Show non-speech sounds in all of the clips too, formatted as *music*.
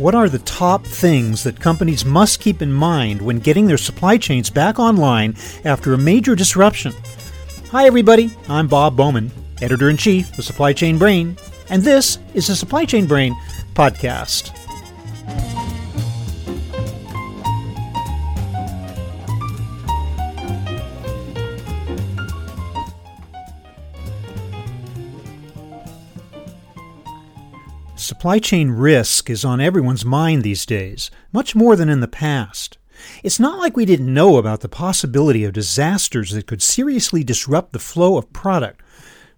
what are the top things that companies must keep in mind when getting their supply chains back online after a major disruption? Hi, everybody. I'm Bob Bowman, editor in chief of Supply Chain Brain, and this is the Supply Chain Brain podcast. Supply chain risk is on everyone's mind these days, much more than in the past. It's not like we didn't know about the possibility of disasters that could seriously disrupt the flow of product.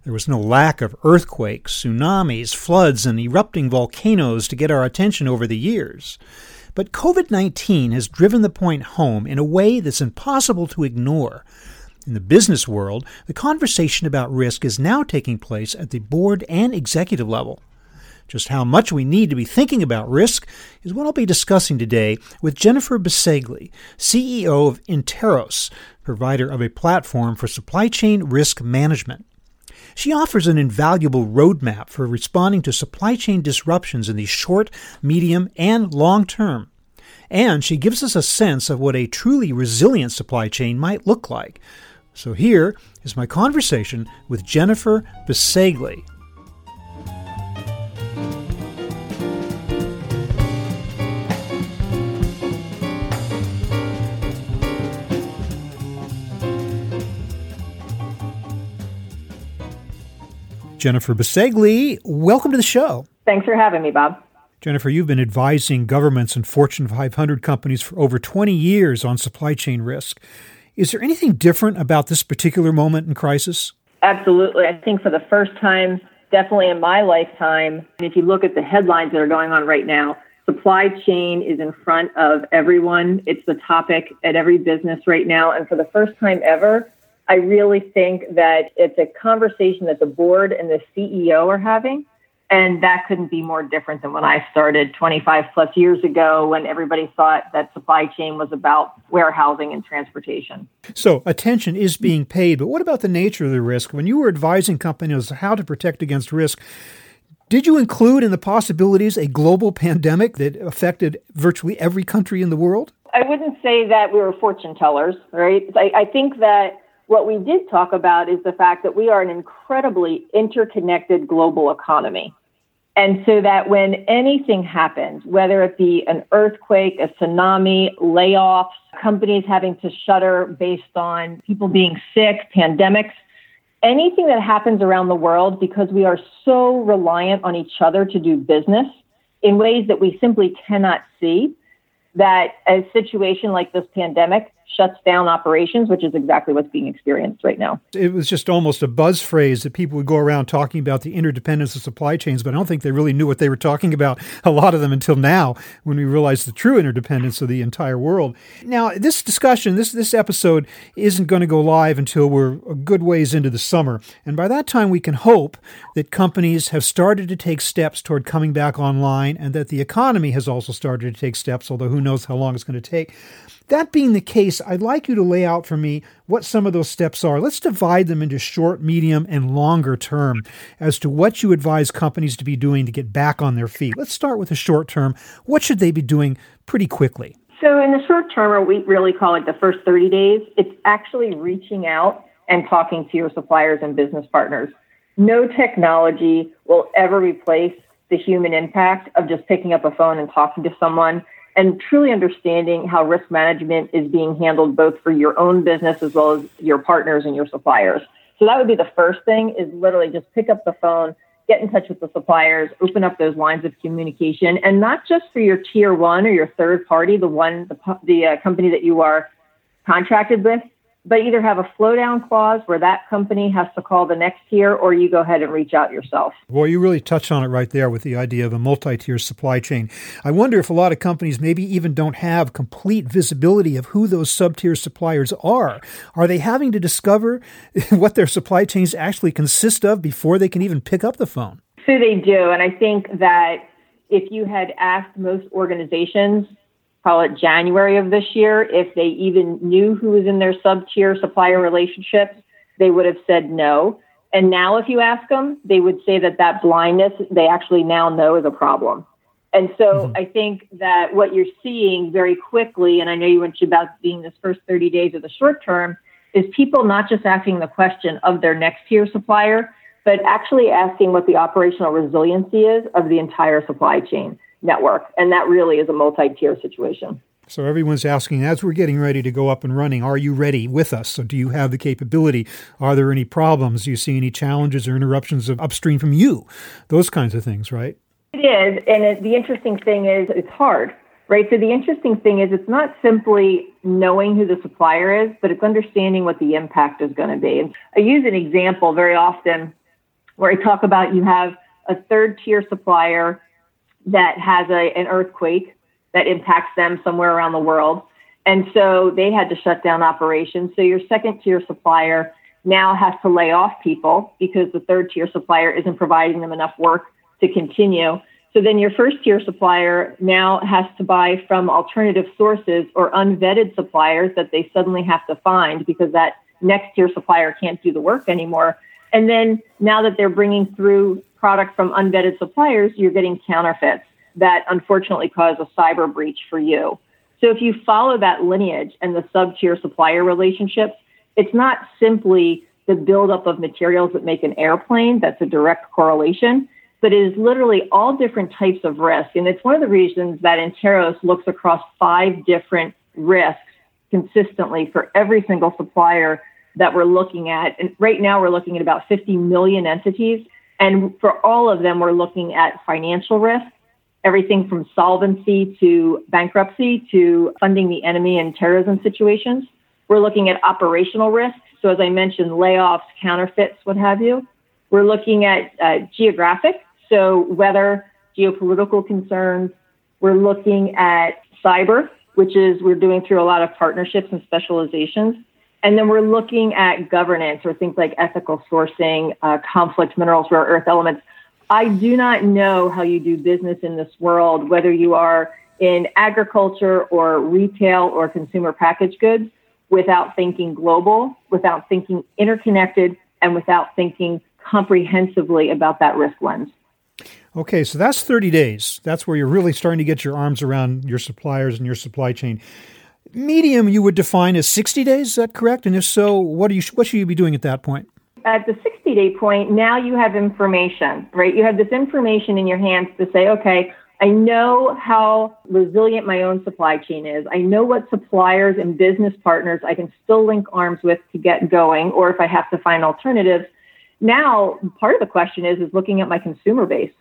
There was no lack of earthquakes, tsunamis, floods, and erupting volcanoes to get our attention over the years. But COVID 19 has driven the point home in a way that's impossible to ignore. In the business world, the conversation about risk is now taking place at the board and executive level. Just how much we need to be thinking about risk is what I'll be discussing today with Jennifer Bisceglie, CEO of Interos, provider of a platform for supply chain risk management. She offers an invaluable roadmap for responding to supply chain disruptions in the short, medium, and long term. And she gives us a sense of what a truly resilient supply chain might look like. So here is my conversation with Jennifer Bisceglie. Jennifer Bisceglie, welcome to the show. Thanks for having me, Bob. Jennifer, you've been advising governments and Fortune 500 companies for over 20 years on supply chain risk. Is there anything different about this particular moment in crisis? Absolutely. I think for the first time, definitely in my lifetime, if you look at the headlines that are going on right now, supply chain is in front of everyone. It's the topic at every business right now. And for the first time ever, I really think that it's a conversation that the board and the CEO are having. And that couldn't be more different than when I started 25 plus years ago when everybody thought that supply chain was about warehousing and transportation. So, attention is being paid, but what about the nature of the risk? When you were advising companies how to protect against risk, did you include in the possibilities a global *laughs* pandemic that affected virtually every country in the world? I wouldn't say that we were fortune tellers, right? I, I think that what we did talk about is the fact that we are an incredibly interconnected global economy. And so that when anything happens, whether it be an earthquake, a tsunami, layoffs, companies having to shutter based on people being sick, pandemics, anything that happens around the world, because we are so reliant on each other to do business in ways that we simply cannot see, that a situation like this pandemic shuts down operations, which is exactly what's being experienced right now. It was just almost a buzz phrase that people would go around talking about the interdependence of supply chains, but I don't think they really knew what they were talking about, a lot of them until now, when we realized the true interdependence of the entire world. Now, this discussion, this, this episode isn't going to go live until we're a good ways into the summer. And by that time, we can hope that companies have started to take steps toward coming back online and that the economy has also started to take steps, although who knows how long it's going to take. That being the case, I'd like you to lay out for me what some of those steps are. Let's divide them into short, medium, and longer term as to what you advise companies to be doing to get back on their feet. Let's start with the short term. What should they be doing pretty quickly? So, in the short term, or we really call it the first 30 days, it's actually reaching out and talking to your suppliers and business partners. No technology will ever replace the human impact of just picking up a phone and talking to someone and truly understanding how risk management is being handled both for your own business as well as your partners and your suppliers. So that would be the first thing is literally just pick up the phone, get in touch with the suppliers, open up those lines of communication, and not just for your tier one or your third party, the one, the, the uh, company that you are contracted with, but either have a flow down clause where that company has to call the next tier or you go ahead and reach out yourself. Well, you really touched on it right there with the idea of a multi tier supply chain. I wonder if a lot of companies maybe even don't have complete visibility of who those sub tier suppliers are. Are they having to discover *laughs* what their supply chains actually consist of before they can even pick up the phone? So they do. And I think that if you had asked most organizations, call it January of this year, if they even knew who was in their sub tier supplier relationships, they would have said no. And now, if you ask them, they would say that that blindness they actually now know is a problem. And so mm-hmm. I think that what you're seeing very quickly, and I know you mentioned about being this first 30 days of the short term, is people not just asking the question of their next tier supplier, but actually asking what the operational resiliency is of the entire supply chain network. And that really is a multi tier situation. So everyone's asking, as we're getting ready to go up and running, are you ready with us? So do you have the capability? Are there any problems? Do you see any challenges or interruptions of upstream from you? Those kinds of things, right? It is. And it, the interesting thing is it's hard, right? So the interesting thing is it's not simply knowing who the supplier is, but it's understanding what the impact is going to be. And I use an example very often where I talk about you have a third tier supplier that has a, an earthquake that impacts them somewhere around the world. And so they had to shut down operations. So your second tier supplier now has to lay off people because the third tier supplier isn't providing them enough work to continue. So then your first tier supplier now has to buy from alternative sources or unvetted suppliers that they suddenly have to find because that next tier supplier can't do the work anymore. And then now that they're bringing through products from unvetted suppliers, you're getting counterfeits that unfortunately cause a cyber breach for you. So if you follow that lineage and the sub tier supplier relationships, it's not simply the buildup of materials that make an airplane, that's a direct correlation, but it is literally all different types of risk. And it's one of the reasons that Interos looks across five different risks consistently for every single supplier that we're looking at. And right now we're looking at about 50 million entities. And for all of them, we're looking at financial risk, everything from solvency to bankruptcy to funding the enemy in terrorism situations. We're looking at operational risk. So, as I mentioned, layoffs, counterfeits, what have you. We're looking at uh, geographic, so weather, geopolitical concerns. We're looking at cyber, which is we're doing through a lot of partnerships and specializations. And then we're looking at governance or things like ethical sourcing, uh, conflict minerals, rare earth elements. I do not know how you do business in this world, whether you are in agriculture or retail or consumer packaged goods, without thinking global, without thinking interconnected, and without thinking comprehensively about that risk lens. Okay, so that's 30 days. That's where you're really starting to get your arms around your suppliers and your supply chain. Medium, you would define as 60 days. Is that correct? And if so, what do you what should you be doing at that point? At the 60 day point, now you have information, right? You have this information in your hands to say, okay, I know how resilient my own supply chain is. I know what suppliers and business partners I can still link arms with to get going, or if I have to find alternatives. Now, part of the question is, is looking at my consumer base.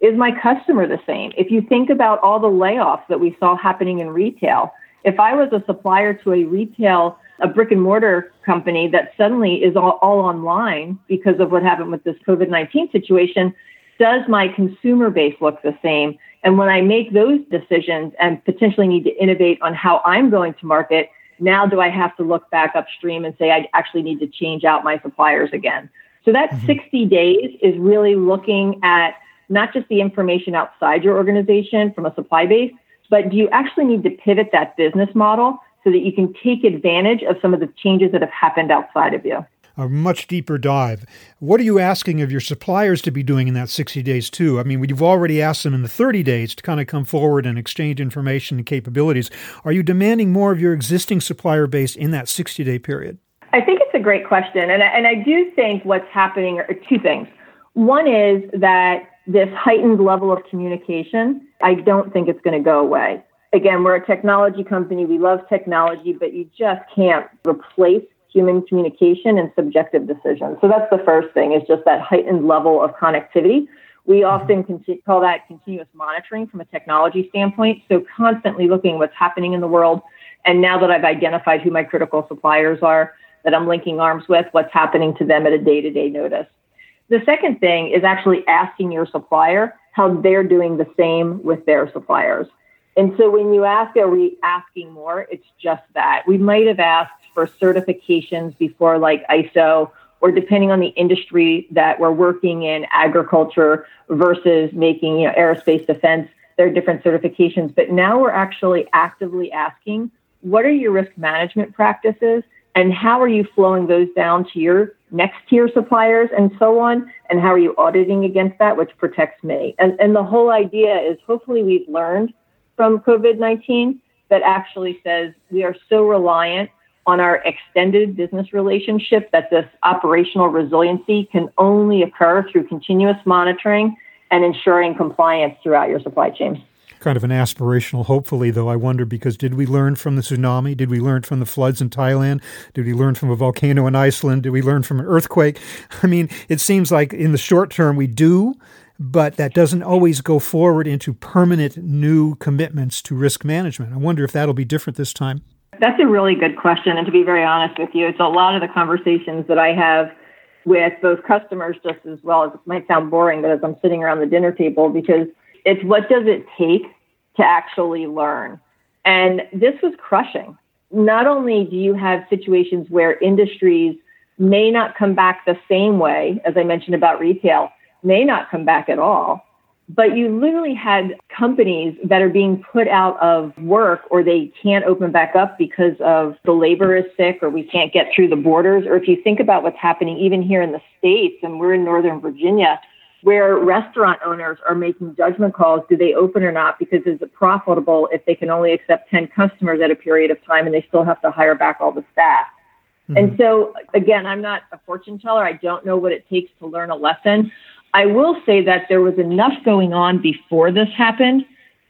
Is my customer the same? If you think about all the layoffs that we saw happening in retail, if I was a supplier to a retail, a brick and mortar company that suddenly is all, all online because of what happened with this COVID 19 situation, does my consumer base look the same? And when I make those decisions and potentially need to innovate on how I'm going to market, now do I have to look back upstream and say I actually need to change out my suppliers again? So that mm-hmm. 60 days is really looking at not just the information outside your organization from a supply base, but do you actually need to pivot that business model so that you can take advantage of some of the changes that have happened outside of you? a much deeper dive. What are you asking of your suppliers to be doing in that 60 days too? I mean, you've already asked them in the 30 days to kind of come forward and exchange information and capabilities. Are you demanding more of your existing supplier base in that 60 day period? I think it's a great question. And, and I do think what's happening are two things. One is that this heightened level of communication, I don't think it's going to go away. Again, we're a technology company. We love technology, but you just can't replace human communication and subjective decisions. So that's the first thing is just that heightened level of connectivity. We mm-hmm. often call that continuous monitoring from a technology standpoint. So constantly looking what's happening in the world. And now that I've identified who my critical suppliers are, that I'm linking arms with, what's happening to them at a day to day notice. The second thing is actually asking your supplier how they're doing the same with their suppliers. And so when you ask, are we asking more? It's just that. We might have asked for certifications before, like ISO, or depending on the industry that we're working in, agriculture versus making, you know, aerospace defense, there are different certifications. But now we're actually actively asking, what are your risk management practices? And how are you flowing those down to your next tier suppliers and so on? And how are you auditing against that, which protects me? And, and the whole idea is hopefully we've learned from COVID 19 that actually says we are so reliant on our extended business relationship that this operational resiliency can only occur through continuous monitoring and ensuring compliance throughout your supply chain kind of an aspirational, hopefully, though. I wonder because did we learn from the tsunami? Did we learn from the floods in Thailand? Did we learn from a volcano in Iceland? Did we learn from an earthquake? *laughs* I mean, it seems like in the short term we do, but that doesn't always go forward into permanent new commitments to risk management. I wonder if that'll be different this time. That's a really good question. And to be very honest with you, it's a lot of the conversations that I have with both customers just as well as it might sound boring, but as I'm sitting around the dinner table, because it's what does it take to actually learn. And this was crushing. Not only do you have situations where industries may not come back the same way, as I mentioned about retail, may not come back at all, but you literally had companies that are being put out of work or they can't open back up because of the labor is sick or we can't get through the borders. Or if you think about what's happening even here in the States, and we're in Northern Virginia, where restaurant owners are making judgment calls do they open or not? Because is it profitable if they can only accept 10 customers at a period of time and they still have to hire back all the staff? Mm-hmm. and so again i'm not a fortune teller. I don't know what it takes to learn a lesson. I will say that there was enough going on before this happened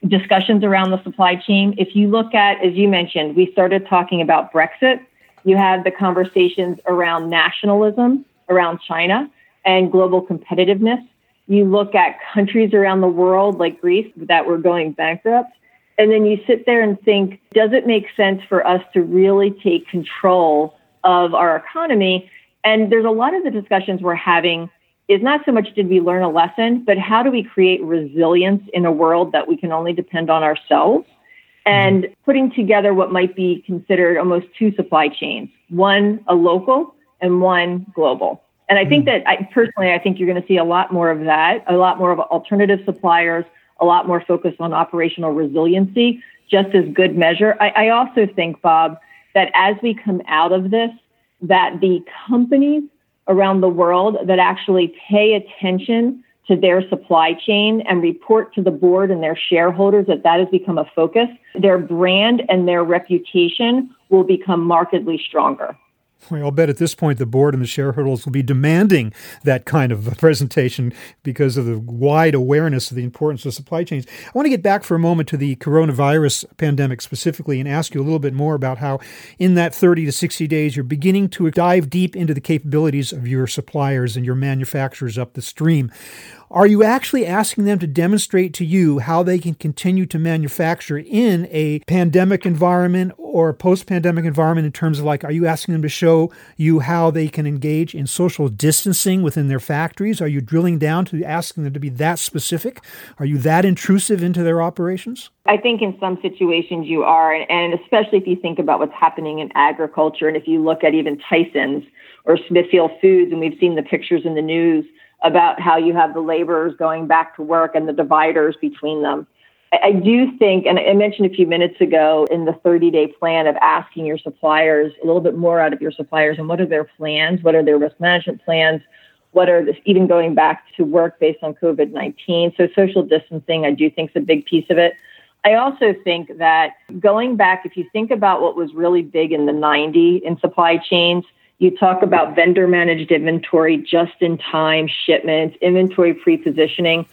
discussions around the supply chain. If you look at as you mentioned we started talking about brexit. You had the conversations around nationalism around china and global competitiveness you look at countries around the world like Greece that were going bankrupt. And then you sit there and think, does it make sense for us to really take control of our economy? And there's a lot of the discussions we're having is not so much did we learn a lesson, but how do we create resilience in a world that we can only depend on ourselves? And mm-hmm. putting together what might be considered almost two supply chains, one a local and one global. And I think hmm. that I personally, I think you're going to see a lot more of that, a lot more of alternative suppliers, a lot more focus on operational resiliency, just as good measure. I, I also think, Bob, that as we come out of this, that the companies around the world that actually pay attention to their supply chain and report to the board and their shareholders that that has become a focus, their brand and their reputation will become markedly stronger. I'll bet at this point the board and the shareholders will be demanding that kind of a presentation because of the wide awareness of the importance of supply chains. I want to get back for a moment to the coronavirus pandemic specifically and ask you a little bit more about how, in that 30 to 60 days, you're beginning to dive deep into the capabilities of your suppliers and your manufacturers up the stream. Are you actually asking them to demonstrate to you how they can continue to manufacture in a pandemic environment or post pandemic environment in terms of like, are you asking them to show you how they can engage in social distancing within their factories? Are you drilling down to asking them to be that specific? Are you that intrusive into their operations? I think in some situations you are, and especially if you think about what's happening in agriculture, and if you look at even Tyson's or Smithfield Foods, and we've seen the pictures in the news about how you have the laborers going back to work and the dividers between them. I, do think, and I mentioned a few minutes ago in the 30 day plan of asking your suppliers a little bit more out of your suppliers and what are their plans? What are their risk management plans? What are this, even going back to work based on COVID 19? So, social distancing, I do think is a big piece of it. I also think that going back, if you think about what was really big in the 90 in supply chains, you talk about vendor managed inventory, just in time shipments, inventory pre positioning.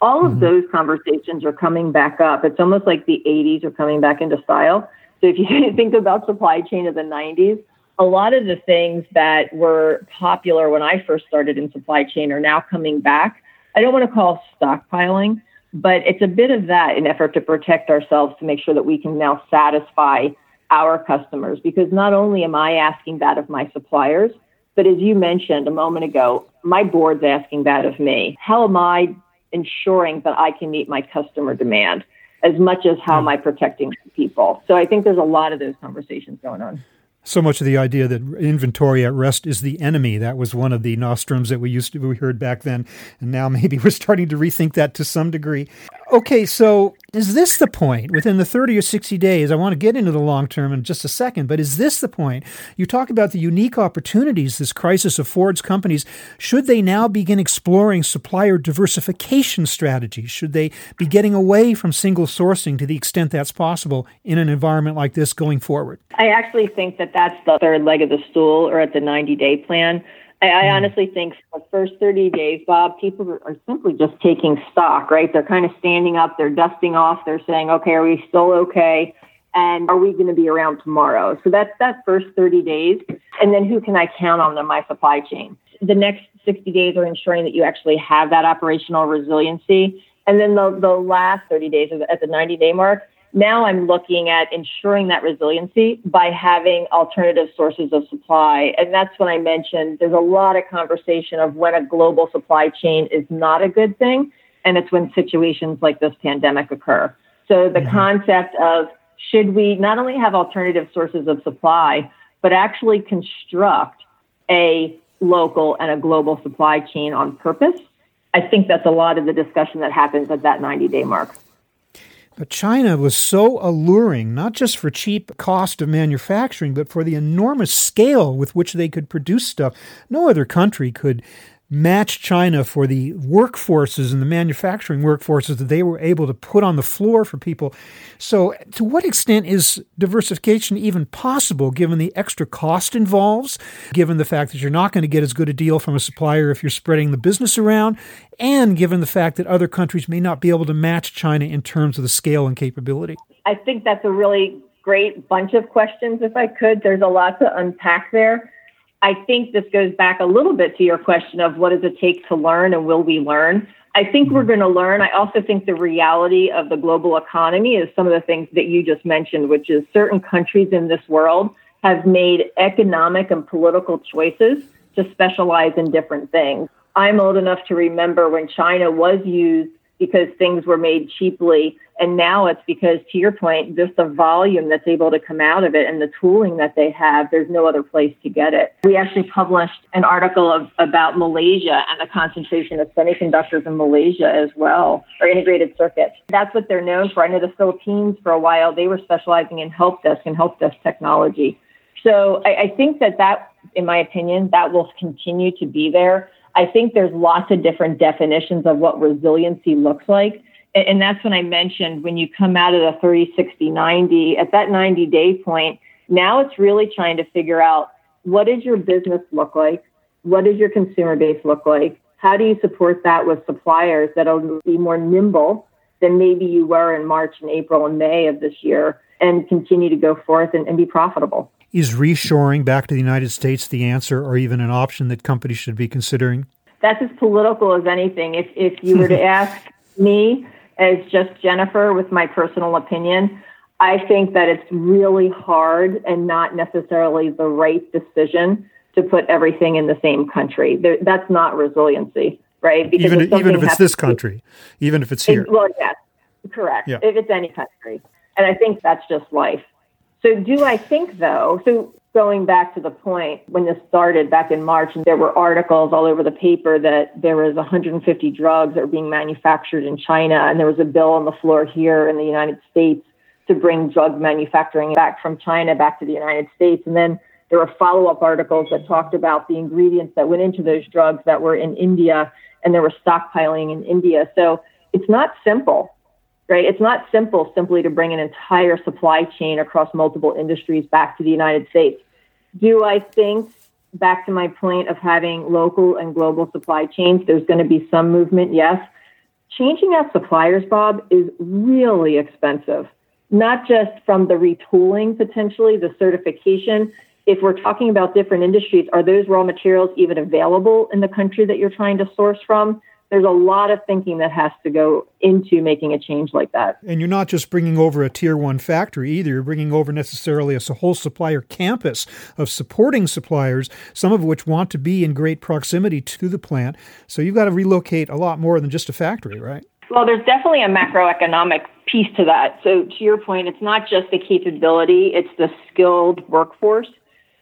All of mm-hmm. those conversations are coming back up. It's almost like the 80s are coming back into style. So if you *laughs* think about supply chain of the 90s, a lot of the things that were popular when I first started in supply chain are now coming back. I don't want to call stockpiling, but it's a bit of that in effort to protect ourselves to make sure that we can now satisfy our customers because not only am I asking that of my suppliers, but as you mentioned a moment ago, my board's asking that of me. How am I ensuring that I can meet my customer demand as much as how am I protecting people? So I think there's a lot of those conversations going on so much of the idea that inventory at rest is the enemy. That was one of the nostrums that we used to we heard back then, and now maybe *laughs* we're starting to rethink that to some degree. Okay, so is this the point within the 30 or 60 days? I want to get into the long term in just a second, but is this the point? You talk about the unique opportunities this crisis affords companies. Should they now begin exploring supplier diversification strategies? Should they be getting away from single sourcing to the extent that's possible in an environment like this going forward? I actually think that that's the third leg of the stool or at the 90 day plan. I, I hmm. honestly think for the first 30 days, Bob, people are simply just taking stock, right? They're kind of standing up, they're dusting off, they're saying, okay, are we still okay? And are we going to be around tomorrow? So that's that first 30 days. And then who can I count on in my supply chain? The next 60 days are ensuring that you actually have that operational resiliency. And then the, the last 30 days at the 90 day mark, now I'm looking at ensuring that resiliency by having alternative sources of supply. And that's when I mentioned there's a lot of conversation of when a global supply chain is not a good thing. And it's when situations like this pandemic occur. So the mm-hmm. concept of should we not only have alternative sources of supply, but actually construct a local and a global supply chain on purpose? I think that's a lot of the discussion that happens at that 90 day mark. But China was so alluring, not just for cheap cost of manufacturing, but for the enormous scale with which they could produce stuff. No other country could match China for the workforces and the manufacturing workforces that they were able to put on the floor for people. So, to what extent is diversification even possible given the extra cost involves, given the fact that you're not going to get as good a deal from a supplier if you're spreading the business around, and given the fact that other countries may not be able to match China in terms of the scale and capability? I think that's a really great bunch of questions, if I could. There's a lot to unpack there. I think this goes back a little bit to your question of what does it take to learn and will we learn? I think we're going to learn. I also think the reality of the global economy is some of the things that you just mentioned, which is certain countries in this world have made economic and political choices to specialize in different things. I'm old enough to remember when China was used because things were made cheaply. And now it's because, to your point, just the volume that's able to come out of it and the tooling that they have, there's no other place to get it. We actually published an article of, about Malaysia and the concentration of semiconductors in Malaysia as well, or integrated circuits. That's what they're known for. I know the Philippines for a while, they were specializing in help desk and help desk technology. So I, I think that that, in my opinion, that will continue to be there. I think there's lots of different definitions of what resiliency looks like. And that's when I mentioned when you come out of the 30, 60, 90, at that 90 day point, now it's really trying to figure out what does your business look like? What does your consumer base look like? How do you support that with suppliers that'll be more nimble than maybe you were in March and April and May of this year and continue to go forth and, and be profitable? Is reshoring back to the United States the answer or even an option that companies should be considering? That's as political as anything. If, if you were to *laughs* ask me, as just Jennifer, with my personal opinion, I think that it's really hard and not necessarily the right decision to put everything in the same country. There, that's not resiliency, right? Because even, if even if it's this country, even if it's here. It, well, yes, correct. Yeah. If it's any country. And I think that's just life. So, do I think though? So, going back to the point when this started back in March, and there were articles all over the paper that there was 150 drugs that were being manufactured in China, and there was a bill on the floor here in the United States to bring drug manufacturing back from China back to the United States, and then there were follow-up articles that talked about the ingredients that went into those drugs that were in India, and there were stockpiling in India. So it's not simple right? It's not simple simply to bring an entire supply chain across multiple industries back to the United States. Do I think, back to my point of having local and global supply chains, there's going to be some movement? Yes. Changing out suppliers, Bob, is really expensive, not just from the retooling potentially, the certification. If we're talking about different industries, are those raw materials even available in the country that you're trying to source from? There's a lot of thinking that has to go into making a change like that. And you're not just bringing over a tier one factory either. You're bringing over necessarily a whole supplier campus of supporting suppliers, some of which want to be in great proximity to the plant. So you've got to relocate a lot more than just a factory, right? Well, there's definitely a macroeconomic piece to that. So, to your point, it's not just the capability, it's the skilled workforce.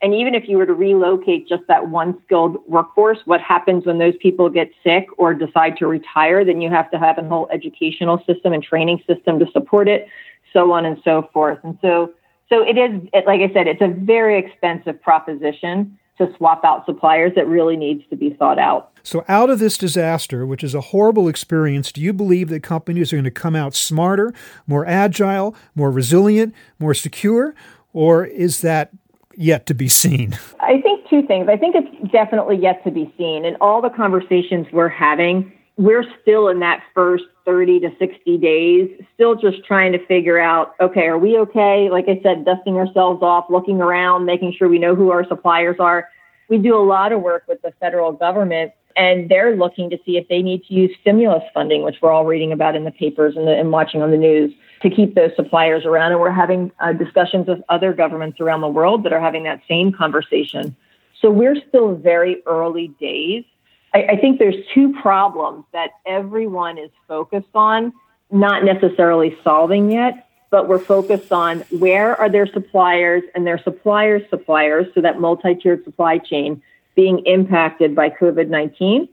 And even if you were to relocate just that one skilled workforce, what happens when those people get sick or decide to retire? Then you have to have a whole educational system and training system to support it, so on and so forth. And so, so it is, it, like I said, it's a very expensive proposition to swap out suppliers that really needs to be thought out. So, out of this disaster, which is a horrible experience, do you believe that companies are going to come out smarter, more agile, more resilient, more secure? Or is that yet to be seen? I think two things. I think it's definitely yet to be seen. In all the conversations we're having, we're still in that first 30 to 60 days, still just trying to figure out okay, are we okay? Like I said, dusting ourselves off, looking around, making sure we know who our suppliers are. We do a lot of work with the federal government, and they're looking to see if they need to use stimulus funding, which we're all reading about in the papers and, the, and watching on the news, to keep those suppliers around. And we're having uh, discussions with other governments around the world that are having that same conversation. So we're still very early days I, I think there's two problems that everyone is focused on, not necessarily solving yet, but we're focused on where are their suppliers and their suppliers' suppliers, so that multi-tiered supply chain being impacted by COVID-19,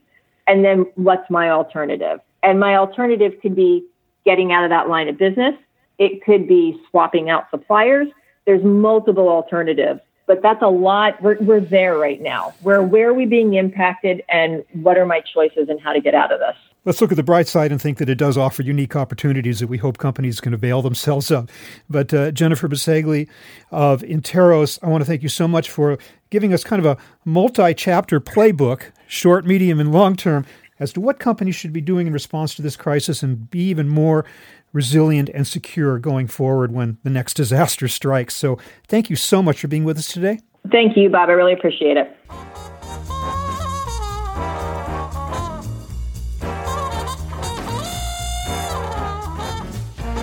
and then what's my alternative? And my alternative could be getting out of that line of business. It could be swapping out suppliers. There's multiple alternatives but that's a lot. We're, we're there right now. Where where are we being impacted, and what are my choices, and how to get out of this? Let's look at the bright side and think that it does offer unique opportunities that we hope companies can avail themselves of. But uh, Jennifer Bisceglie of Interos, I want to thank you so much for giving us kind of a multi-chapter playbook, short, medium, and long term, as to what companies should be doing in response to this crisis and be even more resilient and secure going forward when the next *laughs* disaster strikes. So thank you so much for being with us today. Thank you, Bob. I really appreciate it.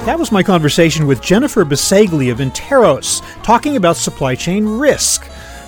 That was my conversation with Jennifer Bisceglie of Interos, talking about supply chain risk.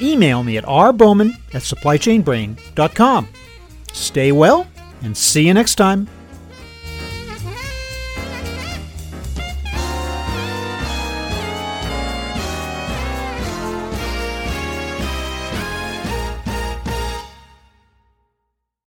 Email me at rbowman at supplychainbrain.com. Stay well, and see you next time.